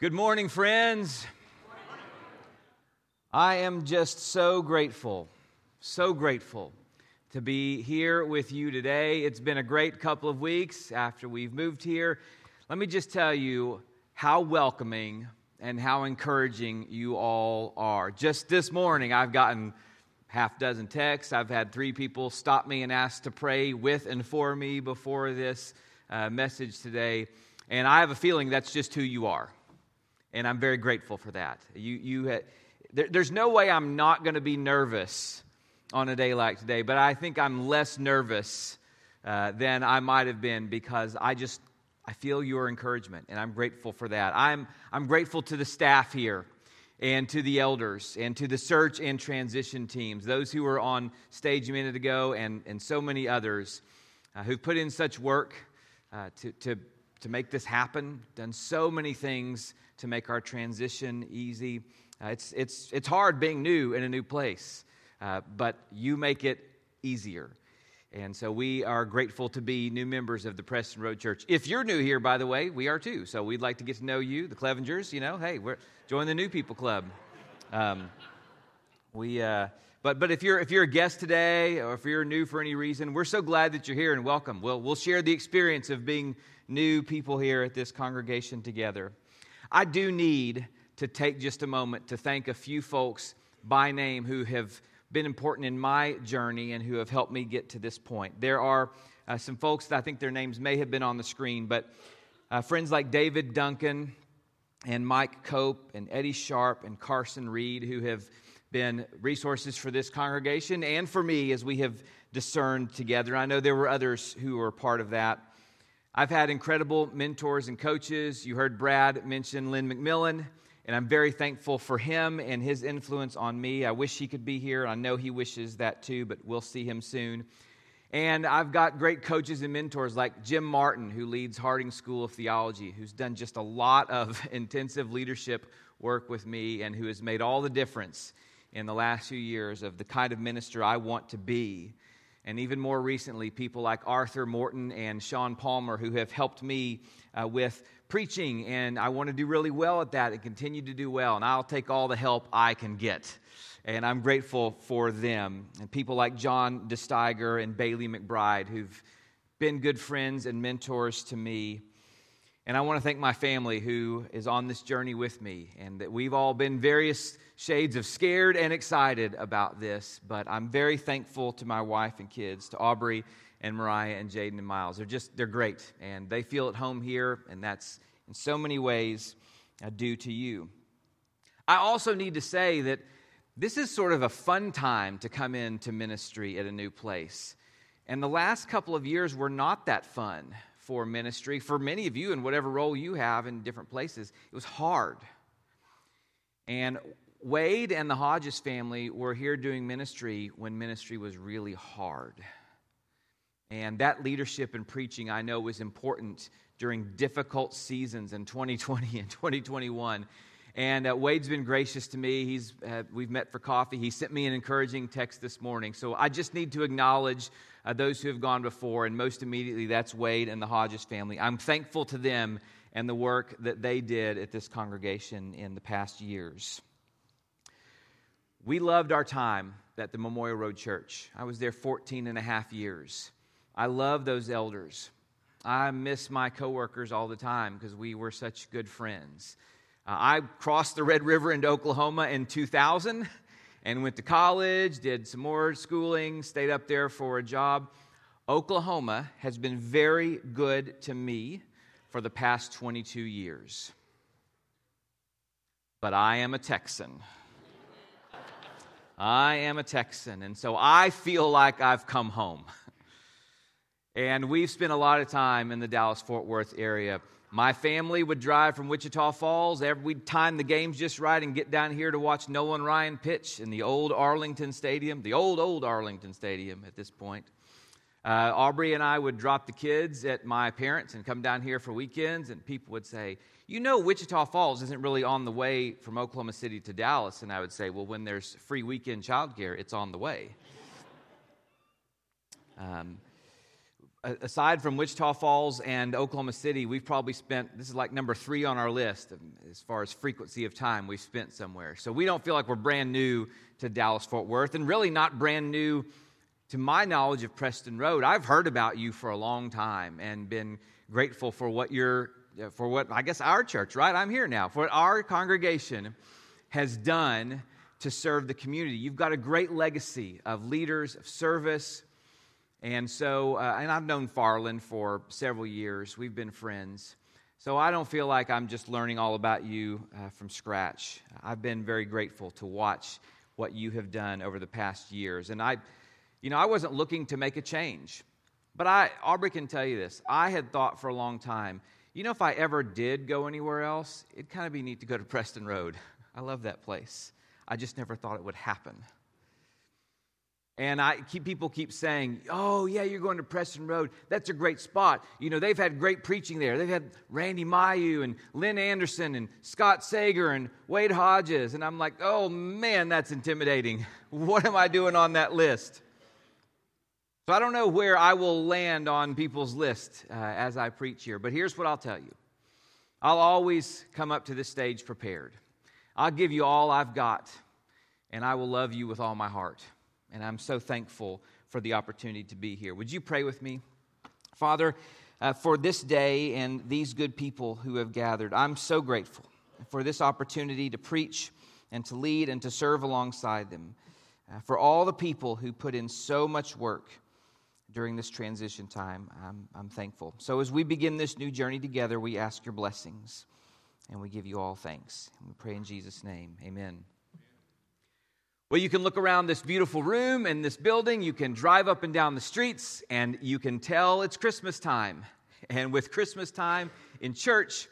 Good morning, friends. I am just so grateful, so grateful to be here with you today. It's been a great couple of weeks after we've moved here. Let me just tell you how welcoming and how encouraging you all are. Just this morning, I've gotten half dozen texts. I've had three people stop me and ask to pray with and for me before this uh, message today. And I have a feeling that's just who you are. And I'm very grateful for that. You, you there, there's no way I'm not going to be nervous on a day like today, but I think I'm less nervous uh, than I might have been because I just I feel your encouragement, and I'm grateful for that. I'm, I'm grateful to the staff here and to the elders and to the search and transition teams, those who were on stage a minute ago, and, and so many others uh, who've put in such work uh, to, to, to make this happen, done so many things to make our transition easy. Uh, it's, it's, it's hard being new in a new place, uh, but you make it easier. And so we are grateful to be new members of the Preston Road Church. If you're new here, by the way, we are too. So we'd like to get to know you, the Clevengers. You know, hey, we're, join the new people club. Um, we, uh, but but if you're if you're a guest today, or if you're new for any reason, we're so glad that you're here and welcome. We'll we'll share the experience of being new people here at this congregation together. I do need to take just a moment to thank a few folks by name who have been important in my journey and who have helped me get to this point. There are uh, some folks that I think their names may have been on the screen, but uh, friends like David Duncan and Mike Cope and Eddie Sharp and Carson Reed, who have been resources for this congregation and for me as we have discerned together. I know there were others who were part of that. I've had incredible mentors and coaches. You heard Brad mention Lynn McMillon and I'm very thankful for him and his influence on me. I wish he could be here. I know he wishes that too, but we'll see him soon. And I've got great coaches and mentors like Jim Martin, who leads Harding School of Theology, who's done just a lot of intensive leadership work with me and who has made all the difference in the last few years of the kind of minister I want to be. And even more recently, people like Arthur Morton and Sean Palmer, who have helped me uh, with preaching, and I want to do really well at that and continue to do well, and I'll take all the help I can get. And I'm grateful for them. And people like John deSteiguer and Bailey McBride, who've been good friends and mentors to me. And I want to thank my family who is on this journey with me, and that we've all been various shades of scared and excited about this. But I'm very thankful to my wife and kids, to Aubrey and Mariah and Jaden and Miles. They're just, they're great. And they feel at home here, and that's in so many ways uh, due to you. I also need to say that this is sort of a fun time to come into ministry at a new place. And the last couple of years were not that fun for ministry. For many of you, in whatever role you have in different places, it was hard. And Wade and the Hodges family were here doing ministry when ministry was really hard. And that leadership and preaching, I know, was important during difficult seasons in 2020 and 2021. And uh, Wade's been gracious to me. He's, uh, we've met for coffee. He sent me an encouraging text this morning. So I just need to acknowledge uh, those who have gone before, and most immediately, that's Wade and the Hodges family. I'm thankful to them and the work that they did at this congregation in the past years. We loved our time at the Memorial Road Church. I was there 14 and a half years. I love those elders. I miss my coworkers all the time because we were such good friends. Uh, I crossed the Red River into Oklahoma in 2000 and went to college, did some more schooling, stayed up there for a job. Oklahoma has been very good to me for the past 22 years. But I am a Texan. I am a Texan, and so I feel like I've come home. And we've spent a lot of time in the Dallas Fort Worth area. My family would drive from Wichita Falls. We'd time the games just right and get down here to watch Nolan Ryan pitch in the old Arlington Stadium, the old, old Arlington Stadium at this point. Uh, Aubrey and I would drop the kids at my parents' and come down here for weekends, and people would say, You know, Wichita Falls isn't really on the way from Oklahoma City to Dallas. And I would say, Well, when there's free weekend childcare, it's on the way. Um, aside from Wichita Falls and Oklahoma City, we've probably spent, this is like number three on our list as far as frequency of time we've spent somewhere. So we don't feel like we're brand new to Dallas Fort Worth and really not brand new to my knowledge of Preston Road. I've heard about you for a long time and been grateful for what you're, for what I guess our church, right? I'm here now, for what our congregation has done to serve the community. You've got a great legacy of leaders, of service, and so, uh, and I've known Farland for several years. We've been friends. So I don't feel like I'm just learning all about you uh, from scratch. I've been very grateful to watch what you have done over the past years. And I, you know, I wasn't looking to make a change. But I, Aubrey can tell you this. I had thought for a long time, you know, if I ever did go anywhere else, it'd kind of be neat to go to Preston Road. I love that place. I just never thought it would happen. And I keep people keep saying, "Oh yeah, you're going to Preston Road. That's a great spot. You know they've had great preaching there. They've had Randy Mayeux and Lynn Anderson and Scott Sager and Wade Hodges." And I'm like, "Oh man, that's intimidating. What am I doing on that list?" So I don't know where I will land on people's list uh, as I preach here. But here's what I'll tell you: I'll always come up to this stage prepared. I'll give you all I've got, and I will love you with all my heart. And I'm so thankful for the opportunity to be here. Would you pray with me? Father, uh, for this day and these good people who have gathered, I'm so grateful for this opportunity to preach and to lead and to serve alongside them. Uh, for all the people who put in so much work during this transition time, I'm, I'm thankful. So as we begin this new journey together, we ask your blessings and we give you all thanks. And we pray in Jesus' name. Amen. Well, you can look around this beautiful room and this building. You can drive up and down the streets, and you can tell it's Christmas time. And with Christmas time in church,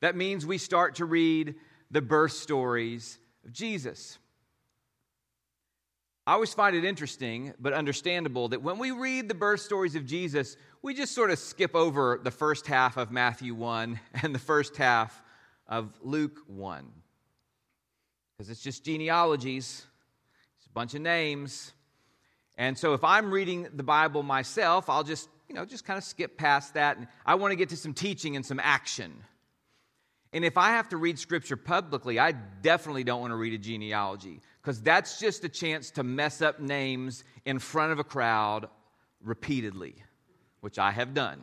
that means we start to read the birth stories of Jesus. I always find it interesting, but understandable, that when we read the birth stories of Jesus, we just sort of skip over the first half of Matthew 1 and the first half of Luke 1. Because it's just genealogies a bunch of names. And so if I'm reading the Bible myself, I'll just, you know, just kind of skip past that. And I want to get to some teaching and some action. And if I have to read scripture publicly, I definitely don't want to read a genealogy because that's just a chance to mess up names in front of a crowd repeatedly, which I have done.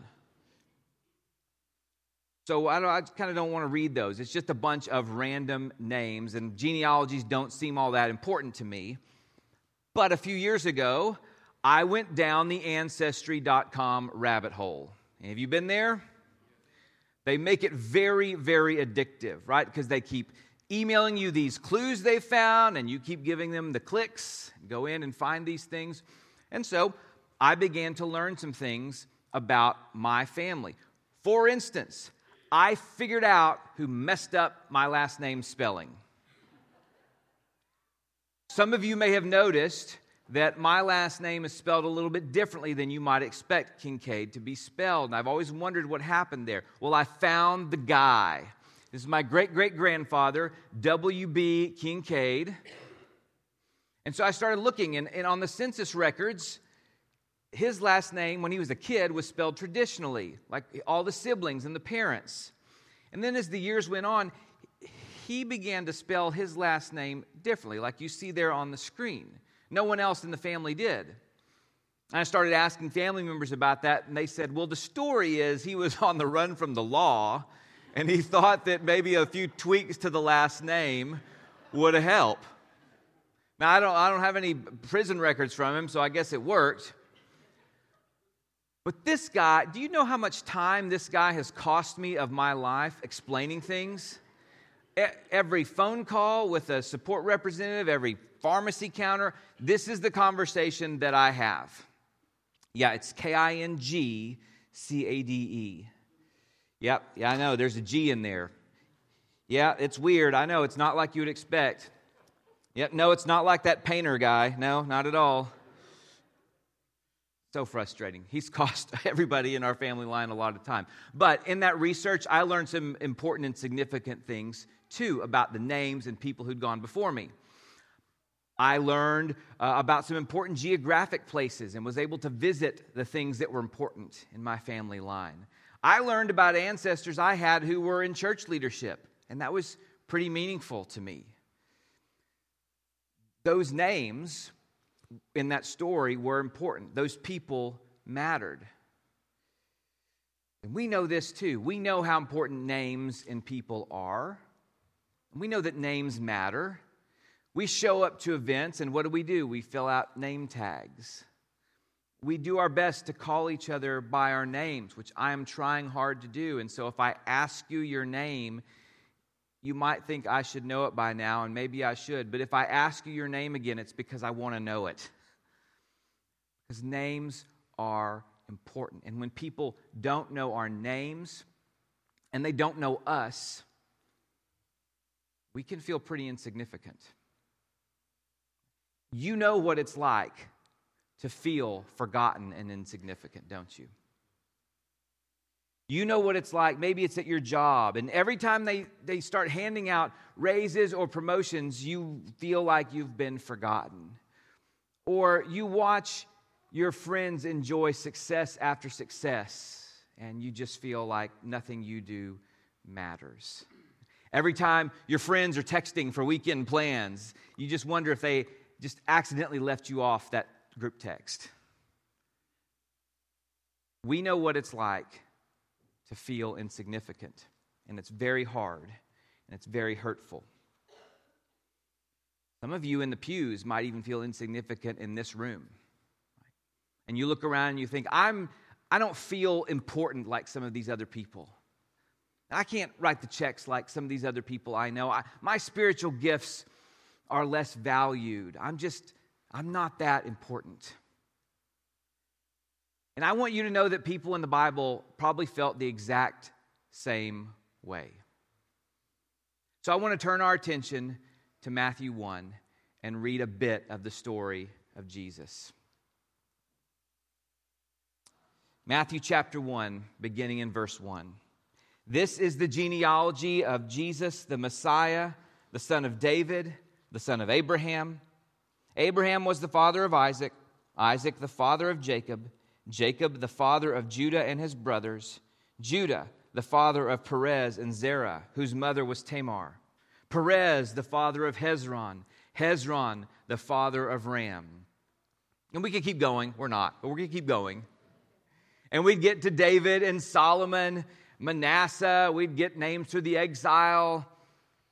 So I, I kind of don't want to read those. It's just a bunch of random names, and genealogies don't seem all that important to me. But a few years ago, I went down the Ancestry.com rabbit hole. Have you been there? They make it very, very addictive, right? Because they keep emailing you these clues they found, and you keep giving them the clicks, go in and find these things. And so I began to learn some things about my family. For instance, I figured out who messed up my last name spelling. Some of you may have noticed that my last name is spelled a little bit differently than you might expect Kincaid to be spelled. And I've always wondered what happened there. Well, I found the guy. This is my great great grandfather, W.B. Kincaid. And so I started looking, and, and on the census records, his last name, when he was a kid, was spelled traditionally, like all the siblings and the parents. And then as the years went on, he began to spell his last name differently, like you see there on the screen. No one else in the family did. And I started asking family members about that, and they said, well, the story is he was on the run from the law, and he thought that maybe a few tweaks to the last name would help. Now, I don't, I don't have any prison records from him, so I guess it worked. But this guy, do you know how much time this guy has cost me of my life explaining things? Every phone call with a support representative, every pharmacy counter, this is the conversation that I have. Yeah, it's K I N G C A D E. Yep, yeah, I know, there's a G in there. Yeah, it's weird. I know, it's not like you would expect. Yep, no, it's not like that painter guy. No, not at all. So frustrating. He's cost everybody in our family line a lot of time. But in that research, I learned some important and significant things too about the names and people who'd gone before me. I learned uh, about some important geographic places and was able to visit the things that were important in my family line. I learned about ancestors I had who were in church leadership, and that was pretty meaningful to me. Those names in that story were important, those people mattered. And we know this too. We know how important names and people are. We know that names matter. We show up to events, and what do we do? We fill out name tags. We do our best to call each other by our names, which I am trying hard to do. And so if I ask you your name, you might think I should know it by now, and maybe I should. But if I ask you your name again, it's because I want to know it. Because names are important. And when people don't know our names and they don't know us, we can feel pretty insignificant. You know what it's like to feel forgotten and insignificant, don't you? You know what it's like. Maybe it's at your job, and every time they, they start handing out raises or promotions, you feel like you've been forgotten. Or you watch your friends enjoy success after success, and you just feel like nothing you do matters. Every time your friends are texting for weekend plans, you just wonder if they just accidentally left you off that group text. We know what it's like to feel insignificant, and it's very hard and it's very hurtful. Some of you in the pews might even feel insignificant in this room. And you look around and you think, I'm, I don't feel important like some of these other people. I can't write the checks like some of these other people I know. I, my spiritual gifts are less valued. I'm just, I'm not that important. And I want you to know that people in the Bible probably felt the exact same way. So I want to turn our attention to Matthew 1 and read a bit of the story of Jesus. Matthew chapter 1, beginning in verse 1. This is the genealogy of Jesus, the Messiah, the son of David the son of Abraham. Abraham was the father of Isaac, Isaac the father of Jacob, Jacob the father of Judah and his brothers, Judah the father of Perez and Zerah, whose mother was Tamar, Perez the father of Hezron, Hezron the father of Ram. And we could keep going. We're not, but we're going to keep going. And we'd get to David and Solomon, Manasseh. We'd get names through the exile.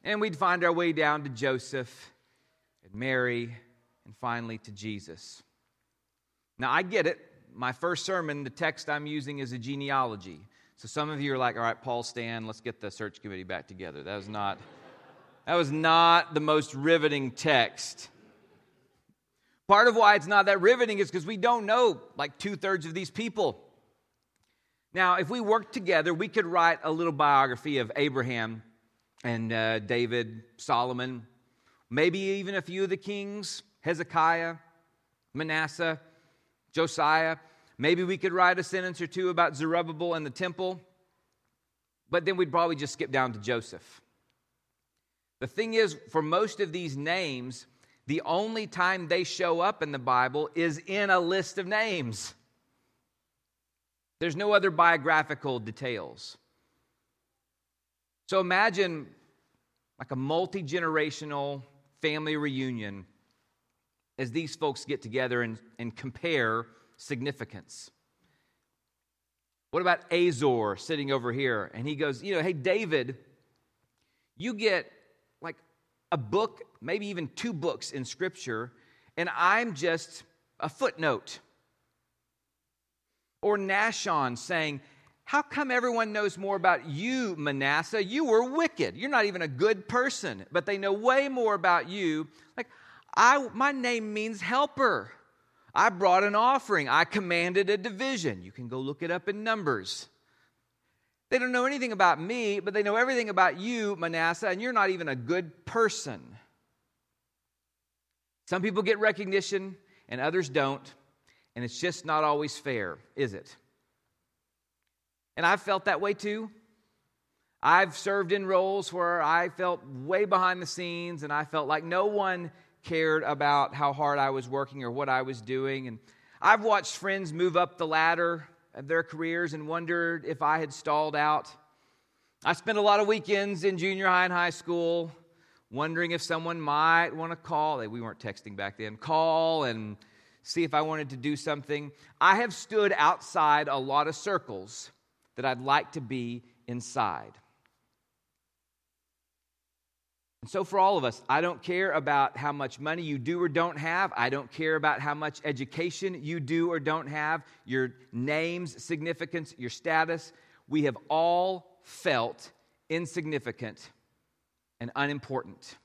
And we'd find our way down to Joseph and Mary and finally to Jesus. Now, I get it. My first sermon, the text I'm using is a genealogy. So some of you are like, all right, Paul Stan, let's get the search committee back together. That was not, that was not the most riveting text. Part of why it's not that riveting is because we don't know like two thirds of these people. Now, if we worked together, we could write a little biography of Abraham and uh, David, Solomon, maybe even a few of the kings, Hezekiah, Manasseh, Josiah. Maybe we could write a sentence or two about Zerubbabel and the temple, but then we'd probably just skip down to Joseph. The thing is, for most of these names, the only time they show up in the Bible is in a list of names. There's no other biographical details. So imagine like a multi generational family reunion as these folks get together and, and compare significance. What about Azor sitting over here? And he goes, You know, hey, David, you get like a book, maybe even two books in Scripture, and I'm just a footnote. Or Nahshon saying, how come everyone knows more about you, Manasseh? You were wicked. You're not even a good person, but they know way more about you. Like, I, my name means helper. I brought an offering. I commanded a division. You can go look it up in Numbers. They don't know anything about me, but they know everything about you, Manasseh, and you're not even a good person. Some people get recognition and others don't, and it's just not always fair, is it? And I've felt that way too. I've served in roles where I felt way behind the scenes and I felt like no one cared about how hard I was working or what I was doing. And I've watched friends move up the ladder of their careers and wondered if I had stalled out. I spent a lot of weekends in junior high and high school wondering if someone might want to call. We weren't texting back then. Call and see if I wanted to do something. I have stood outside a lot of circles that I'd like to be inside. And so, for all of us, I don't care about how much money you do or don't have. I don't care about how much education you do or don't have, your name's significance, your status. We have all felt insignificant and unimportant.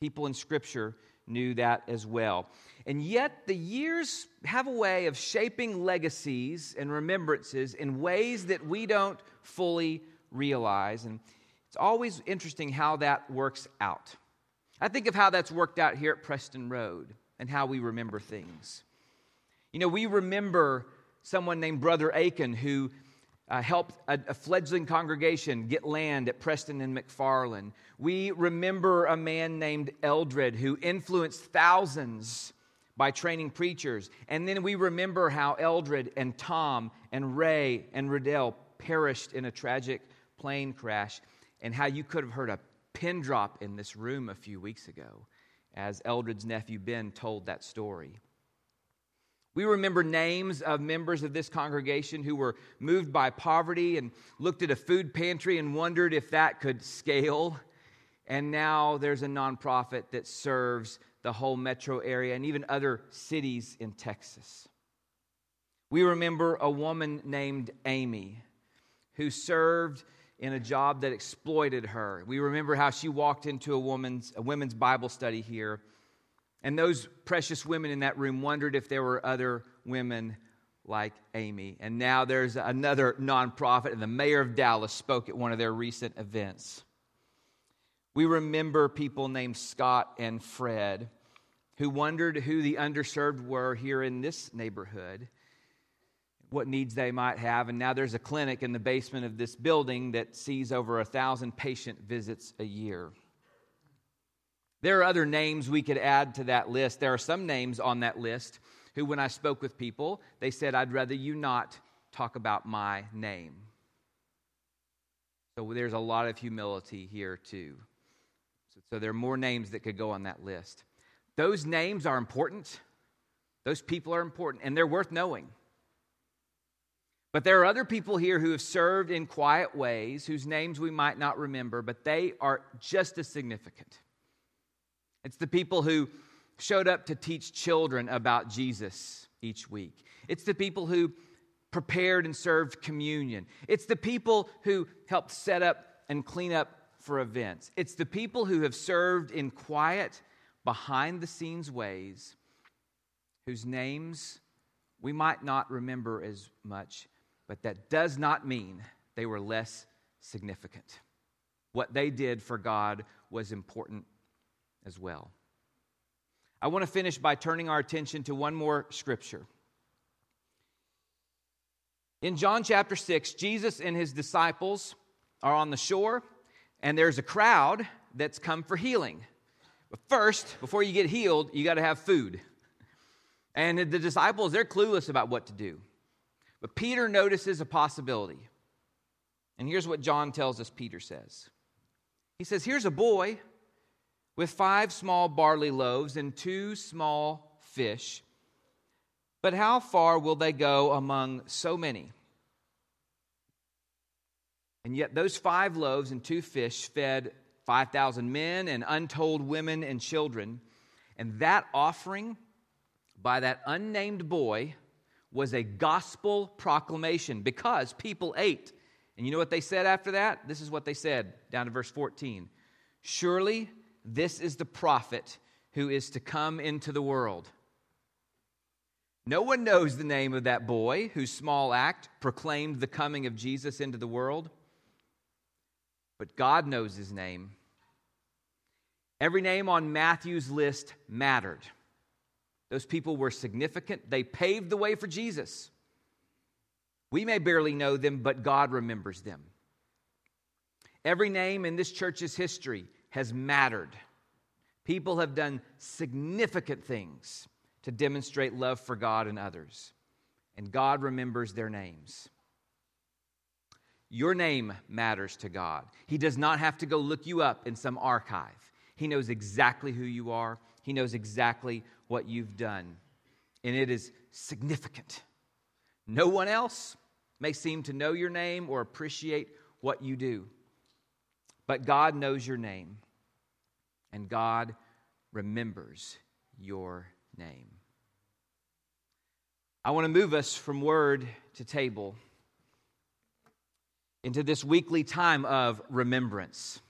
People in Scripture knew that as well. And yet, the years have a way of shaping legacies and remembrances in ways that we don't fully realize. And it's always interesting how that works out. I think of how that's worked out here at Preston Road and how we remember things. You know, we remember someone named Brother Aiken who uh, helped a, a, fledgling congregation get land at Preston and McFarland. We remember a man named Eldred who influenced thousands by training preachers. And then we remember how Eldred and Tom and Ray and Riddell perished in a tragic plane crash, and how you could have heard a pin drop in this room a few weeks ago as Eldred's nephew Ben told that story. We remember names of members of this congregation who were moved by poverty and looked at a food pantry and wondered if that could scale. And now there's a nonprofit that serves the whole metro area and even other cities in Texas. We remember a woman named Amy who served in a job that exploited her. We remember how she walked into a woman's a women's Bible study here and those precious women in that room wondered if there were other women like Amy. And now there's another nonprofit, and the mayor of Dallas spoke at one of their recent events. We remember people named Scott and Fred who wondered who the underserved were here in this neighborhood, what needs they might have. And now there's a clinic in the basement of this building that sees over a thousand patient visits a year. There are other names we could add to that list. There are some names on that list who, when I spoke with people, they said, I'd rather you not talk about my name. So there's a lot of humility here, too. So, there are more names that could go on that list. Those names are important, those people are important, and they're worth knowing. But there are other people here who have served in quiet ways, whose names we might not remember, but they are just as significant. It's the people who showed up to teach children about Jesus each week. It's the people who prepared and served communion. It's the people who helped set up and clean up for events. It's the people who have served in quiet, behind the scenes ways, whose names we might not remember as much, but that does not mean they were less significant. What they did for God was important as well. I want to finish by turning our attention to one more scripture. In John chapter 6, Jesus and his disciples are on the shore, and there's a crowd that's come for healing. But first, before you get healed, you got to have food. And the disciples, they're clueless about what to do. But Peter notices a possibility. And here's what John tells us Peter says He says, Here's a boy with five small barley loaves and two small fish. But how far will they go among so many? And yet, those five loaves and two fish fed 5,000 men and untold women and children. And that offering by that unnamed boy was a gospel proclamation because people ate. And you know what they said after that? This is what they said down to verse 14. Surely this is the prophet who is to come into the world. No one knows the name of that boy whose small act proclaimed the coming of Jesus into the world, but God knows his name. Every name on Matthew's list mattered. Those people were significant, they paved the way for Jesus. We may barely know them, but God remembers them. Every name in this church's history has mattered. People have done significant things to demonstrate love for God and others, and God remembers their names. Your name matters to God. He does not have to go look you up in some archive. He knows exactly who you are, He knows exactly what you've done. And it is significant. No one else may seem to know your name or appreciate what you do, but God knows your name, and God remembers your name. I want to move us from word to table into this weekly time of remembrance.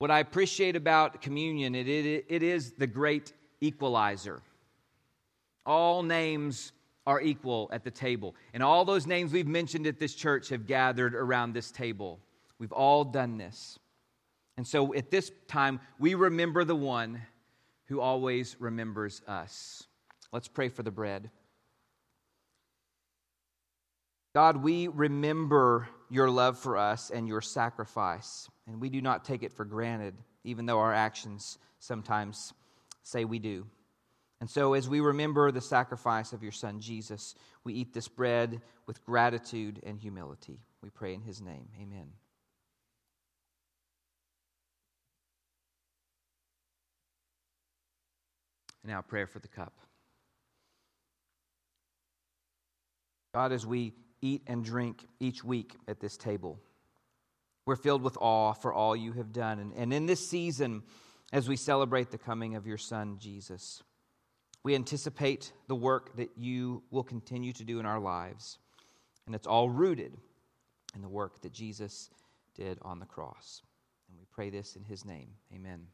What I appreciate about communion, it, it, it is the great equalizer. All names are equal at the table. And all those names we've mentioned at this church have gathered around this table. We've all done this. And so at this time, we remember the one who always remembers us. Let's pray for the bread. God, we remember your love for us and your sacrifice, and we do not take it for granted, even though our actions sometimes say we do. And so, as we remember the sacrifice of your Son, Jesus, we eat this bread with gratitude and humility. We pray in his name. Amen. And now, prayer for the cup. God, as we eat and drink each week at this table. We're filled with awe for all you have done. And, and in this season, as we celebrate the coming of your Son, Jesus, we anticipate the work that you will continue to do in our lives. And it's all rooted in the work that Jesus did on the cross. And we pray this in his name. Amen.